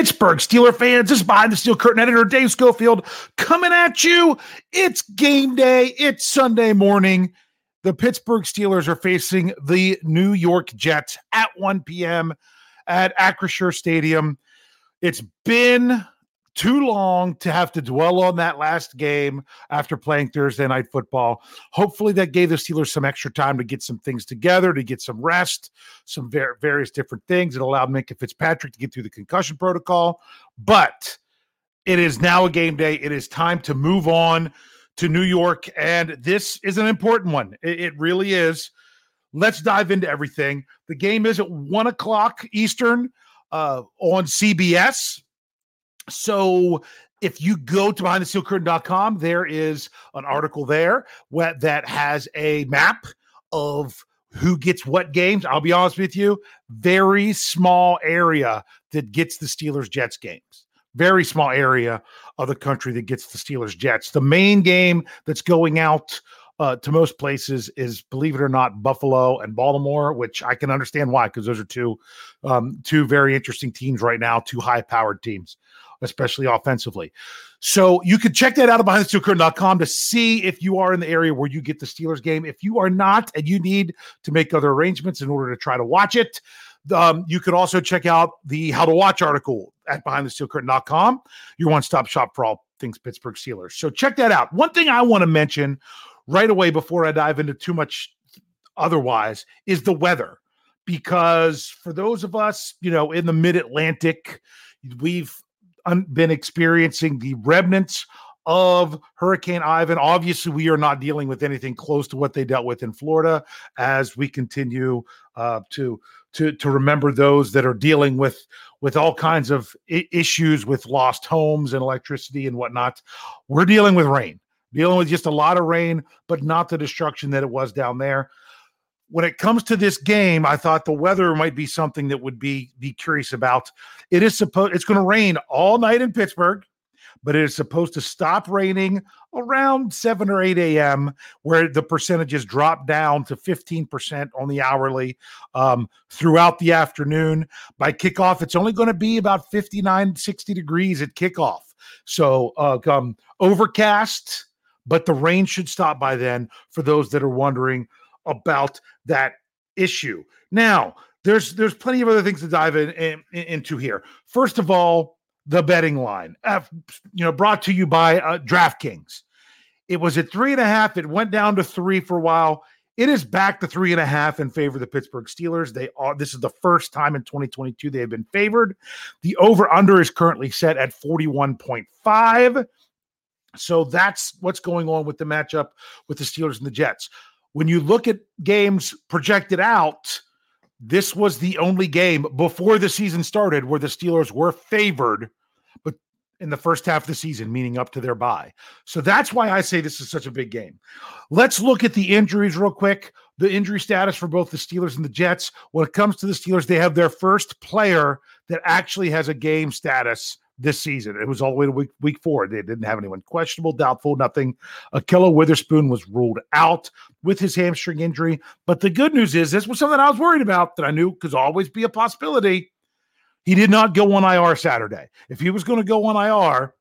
Pittsburgh Steeler fans, this is behind the steel curtain editor Dave Schofield coming at you. It's game day. It's Sunday morning. The Pittsburgh Steelers are facing the New York Jets at 1 p.m. at Acrisure Stadium. It's been too long to have to dwell on that last game after playing Thursday night football. Hopefully, that gave the Steelers some extra time to get some things together, to get some rest, some ver- various different things. It allowed Minkah Fitzpatrick to get through the concussion protocol. But it is now a game day. It is time to move on to New York. And this is an important one. It, it really is. Let's dive into everything. The game is at one o'clock Eastern uh, on CBS. So if you go to behindthesteelcurtain.com, there is an article there that has a map of who gets what games. I'll be honest with you, very small area that gets the Steelers Jets games. Very small area of the country that gets the Steelers Jets. The main game that's going out uh, to most places is, believe it or not, Buffalo and Baltimore, which I can understand why, because those are two um, two very interesting teams right now, two high powered teams especially offensively. So you can check that out at behindthesteelcurtain.com to see if you are in the area where you get the Steelers game. If you are not and you need to make other arrangements in order to try to watch it, um, you could also check out the how to watch article at behindthesteelcurtain.com, your one stop shop for all things Pittsburgh Steelers. So check that out. One thing I want to mention right away before I dive into too much otherwise is the weather. Because for those of us, you know, in the mid Atlantic, we've un- been experiencing the remnants of Hurricane Ian. Obviously, we are not dealing with anything close to what they dealt with in Florida as we continue uh, to to to remember those that are dealing with with all kinds of I- issues with lost homes and electricity and whatnot. We're dealing with rain, dealing with just a lot of rain, but not the destruction that it was down there when it comes to this game, I thought the weather might be something that would be be curious about. It is supposed it's going to rain all night in Pittsburgh, but it is supposed to stop raining around 7 or 8 a.m., where the percentages drop down to 15% on the hourly um, throughout the afternoon. By kickoff, it's only going to be about 59, 60 degrees at kickoff. So uh, um, overcast, but the rain should stop by then for those that are wondering about that issue. Now, there's there's plenty of other things to dive in, in, into here. First of all, the betting line, uh, you know, brought to you by uh, DraftKings. It was at three and a half. It went down to three for a while. It is back to three and a half in favor of the Pittsburgh Steelers. They are. This is the first time in 2022 they have been favored. The over under is currently set at 41.5. So that's what's going on with the matchup with the Steelers and the Jets when you look at games projected out, this was the only game before the season started where the Steelers were favored, but in the first half of the season, meaning up to their bye. So that's why I say this is such a big game. Let's look at the injuries real quick. The injury status for both the Steelers and the Jets. When it comes to the Steelers, they have their first player that actually has a game status this season. It was all the way to week week four. They didn't have anyone questionable, doubtful, nothing. Ahkello Witherspoon was ruled out with his hamstring injury. But the good news is this was something I was worried about that I knew could always be a possibility. He did not go on IR Saturday. If he was going to go on IR,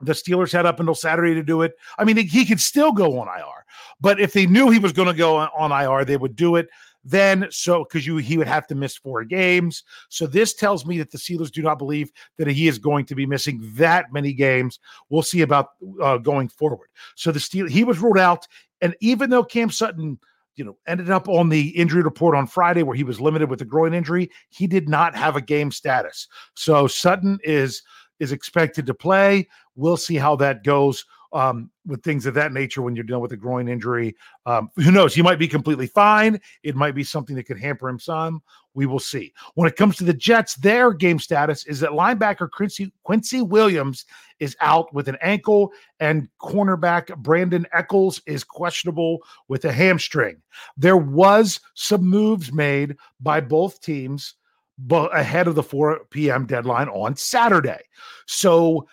the Steelers had up until Saturday to do it. I mean, he could still go on IR, but if they knew he was going to go on IR, they would do it then so because you he would have to miss four games. So this tells me that the Steelers do not believe that he is going to be missing that many games. We'll see about uh, going forward. So the Steel he was ruled out, and even though Cam Sutton you know, ended up on the injury report on Friday where he was limited with a groin injury. He did not have a game status. So Sutton is is expected to play. We'll see how that goes um, with things of that nature when you're dealing with a groin injury. Um, who knows? He might be completely fine. It might be something that could hamper him some. We will see. When it comes to the Jets, their game status is that linebacker Quincy, Quincy Williams is out with an ankle, and cornerback Brandon Echols is questionable with a hamstring. There was some moves made by both teams ahead of the 4 p.m. deadline on Saturday. So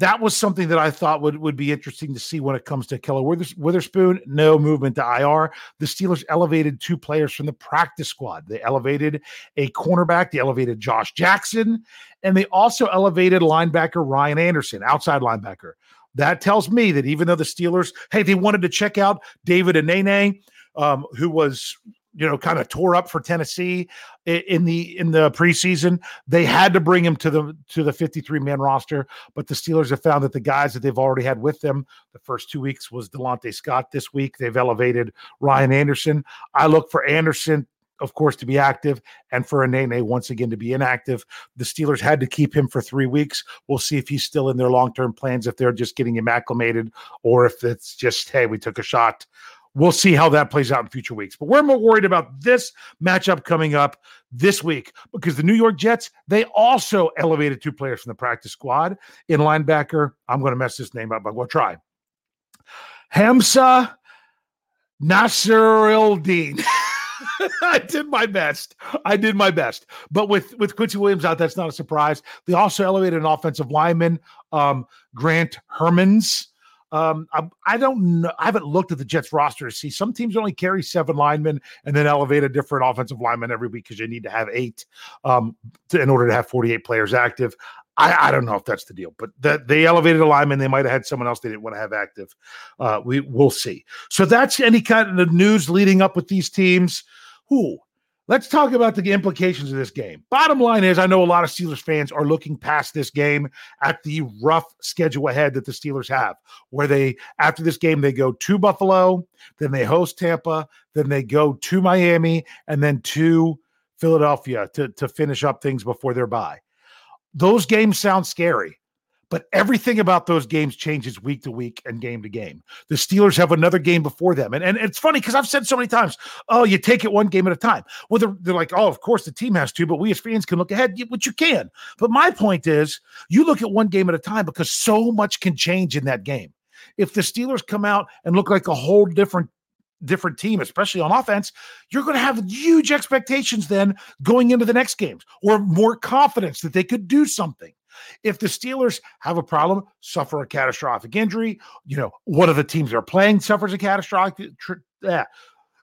that was something that I thought would, would be interesting to see when it comes to Ahkello Witherspoon. No movement to IR. The Steelers elevated two players from the practice squad. They elevated a cornerback, they elevated Josh Jackson, and they also elevated linebacker Ryan Anderson, outside linebacker. That tells me that even though the Steelers, hey, they wanted to check out David Anenih, um, who was you know kind of tore up for Tennessee in the in the preseason. They had to bring him to the to the 53 man roster, but the Steelers have found that the guys that they've already had with them the first two weeks was Delontae Scott. This week they've elevated Ryan Anderson. I look for Anderson. Of course, to be active and for Anenih once again to be inactive. The Steelers had to keep him for three weeks. We'll see if he's still in their long term plans, if they're just getting him acclimated, or if it's just, hey, we took a shot We'll see how that plays out in future weeks. But we're more worried about this matchup coming up this week because the New York Jets, they also elevated two players from the practice squad in linebacker. I'm going to mess this name up, but we'll try. Hamsah Nasirildeen. I did my best. I did my best. But with with Quincy Williams out, that's not a surprise. They also elevated an offensive lineman, um, Grant Hermans. Um, I, I, don't know. I haven't looked at the Jets roster to see. Some teams only carry seven linemen and then elevate a different offensive lineman every week because you need to have eight um, to, in order to have 48 players active. I, I, don't know if that's the deal, but that they elevated a lineman. They might have had someone else they didn't want to have active. Uh, we will see. So that's any kind of news leading up with these teams. Who Let's talk about the implications of this game. Bottom line is, I know a lot of Steelers fans are looking past this game at the rough schedule ahead that the Steelers have, where they, after this game, they go to Buffalo, then they host Tampa, then they go to Miami, and then to Philadelphia to, to finish up things before their bye. Those games sound scary but everything about those games changes week to week and game to game. The Steelers have another game before them. And, and it's funny because I've said so many times, oh, you take it one game at a time. Well, they're, they're, like, oh, of course the team has to, but we as fans can look ahead, which you can. But my point is, you look at one game at a time because so much can change in that game. If the Steelers come out and look like a whole different different team, especially on offense, you're going to have huge expectations then going into the next games or more confidence that they could do something. If the Steelers have a problem, suffer a catastrophic injury, you know, one of the teams they're playing suffers a catastrophic,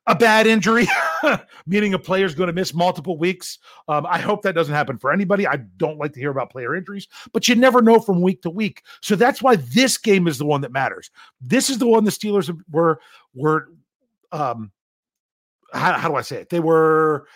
a bad injury, meaning a player is going to miss multiple weeks. Um, I hope that doesn't happen for anybody. I don't like to hear about player injuries, but you never know from week to week. So that's why this game is the one that matters. This is the one the Steelers were were um how, how do I say it? They were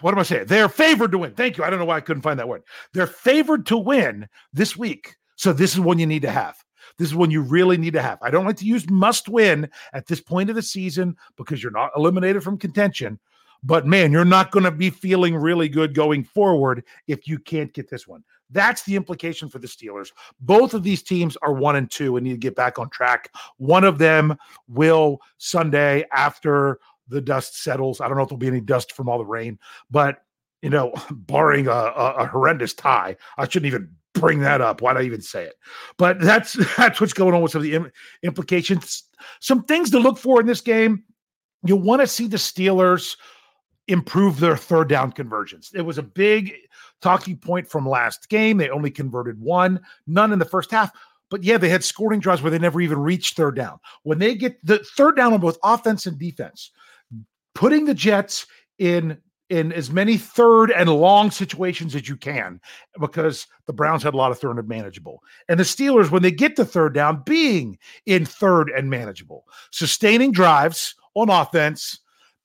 what am I saying? They're favored to win. Thank you. I don't know why I couldn't find that word. They're favored to win this week. So this is one you need to have. This is one you really need to have. I don't like to use must win at this point of the season because you're not eliminated from contention. But man, you're not going to be feeling really good going forward if you can't get this one. That's the implication for the Steelers. Both of these teams are one and two and need to get back on track. One of them will Sunday after the dust settles. I don't know if there'll be any dust from all the rain, but you know, barring a, a, a horrendous tie, I shouldn't even bring that up. Why'd I even say it? But that's that's what's going on with some of the Im- implications. Some things to look for in this game. You want to see the Steelers improve their third down conversions. It was a big talking point from last game. They only converted one, none in the first half. But yeah, they had scoring drives where they never even reached third down. When they get the third down on both offense and defense, putting the Jets in in as many third and long situations as you can because the Browns had a lot of third and manageable. And the Steelers, when they get to third down, being in third and manageable, sustaining drives on offense,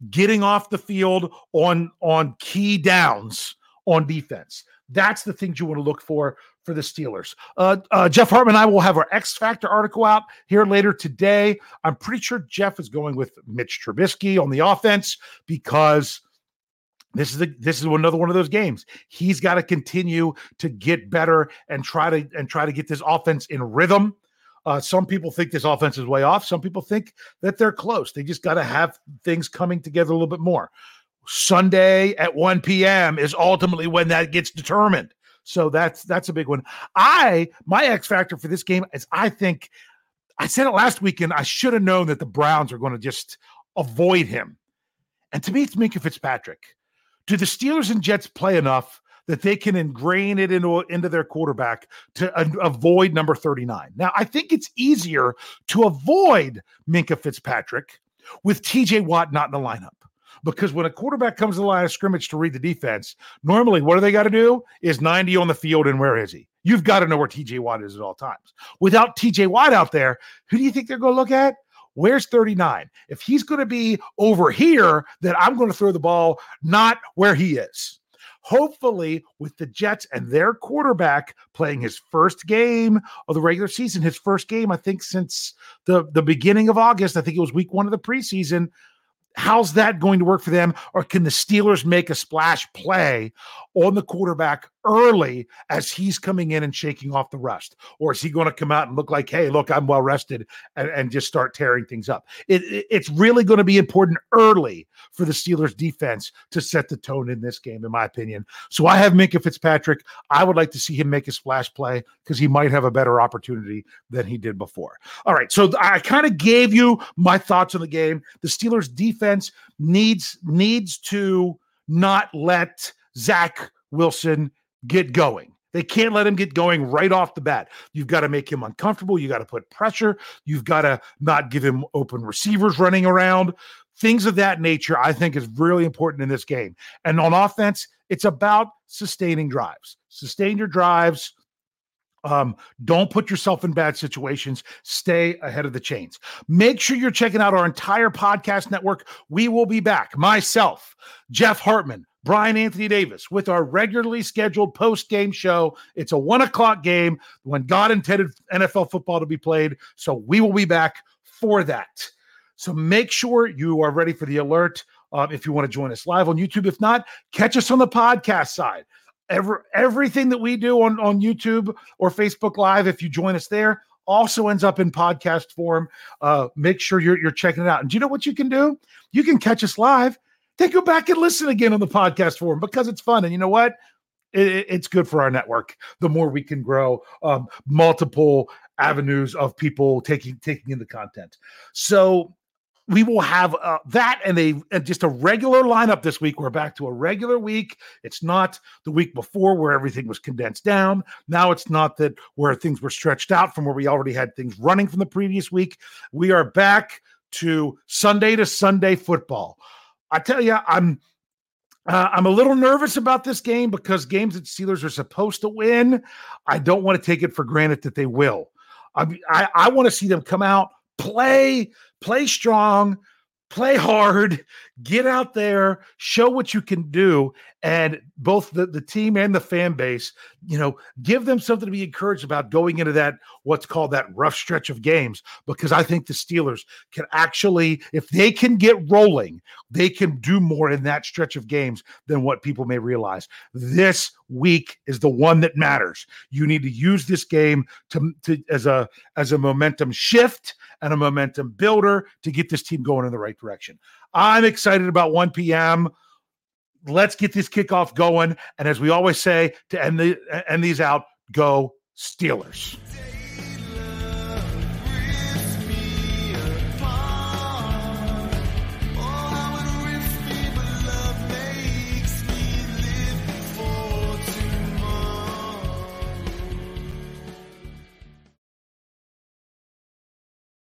getting off the field on on key downs on defense. That's the things you want to look for for the Steelers. Uh, uh, Jeff Hartman and I will have our X Factor article out here later today. I'm pretty sure Jeff is going with Mitch Trubisky on the offense because this is the, this is another one of those games. He's got to continue to get better and try to and try to get this offense in rhythm. Uh, some people think this offense is way off. Some people think that they're close. They just got to have things coming together a little bit more. Sunday at 1 p.m. is ultimately when that gets determined. So that's that's a big one. I my X factor for this game is I think I said it last weekend. I should have known that the Browns are going to just avoid him. And to me, it's Minkah Fitzpatrick. Do the Steelers and Jets play enough that they can ingrain it into, into their quarterback to uh, avoid number 39. Now, I think it's easier to avoid Minkah Fitzpatrick with TJ Watt not in the lineup. Because when a quarterback comes to the line of scrimmage to read the defense, normally what do they got to do? Is 90 on the field and where is he? You've got to know where TJ Watt is at all times. Without TJ Watt out there, who do you think they're going to look at? Where's 39? If he's going to be over here, then I'm going to throw the ball not where he is hopefully with the Jets and their quarterback playing his first game of the regular season, his first game, I think, since the, the beginning of August. I think it was week one of the preseason. How's that going to work for them? Or can the Steelers make a splash play on the quarterback early as he's coming in and shaking off the rust? Or is he going to come out and look like, hey, look, I'm well rested and, and just start tearing things up? It, it, it's really going to be important early for the Steelers defense to set the tone in this game, in my opinion. So I have Minkah Fitzpatrick. I would like to see him make a splash play because he might have a better opportunity than he did before. All right. So I kind of gave you my thoughts on the game. The Steelers defense needs needs to not let Zach Wilson get going. They can't let him get going right off the bat. You've got to make him uncomfortable. You got to put pressure. You've got to not give him open receivers running around. Things of that nature, I think, is really important in this game. And on offense, it's about sustaining drives. Sustain your drives. Um, don't put yourself in bad situations. Stay ahead of the chains. Make sure you're checking out our entire podcast network. We will be back. Myself, Jeff Hartman, Bryan Anthony Davis with our regularly scheduled post game show. It's a one o'clock game when God intended NFL football to be played. So we will be back for that. So make sure you are ready for the alert um, if you want to join us live on YouTube. If not, catch us on the podcast side. Every, everything that we do on, on YouTube or Facebook Live, if you join us there, also ends up in podcast form. Uh, make sure you're, you're checking it out. And do you know what you can do? You can catch us live then go back and listen again on the podcast form because it's fun. And you know what? It, it's good for our network. The more we can grow, um, multiple avenues of people taking taking in the content. So we will have uh, that and a and just a regular lineup this week. We're back to a regular week. It's not the week before where everything was condensed down. Now it's not that where things were stretched out from where we already had things running from the previous week. We are back to Sunday to Sunday football. I tell you, I'm uh, I'm a little nervous about this game because games that Steelers are supposed to win, I don't want to take it for granted that they will. I I, I want to see them come out, play, play strong, play hard, get out there, show what you can do, and both the, the team and the fan base, you know, give them something to be encouraged about going into that what's called that rough stretch of games. Because I think the Steelers can actually, if they can get rolling, they can do more in that stretch of games than what people may realize. This week is the one that matters. You need to use this game to, to as a as a momentum shift and a momentum builder to get this team going in the right direction. I'm excited about 1 p.m. Let's get this kickoff going. And as we always say to end the end these out, go Steelers.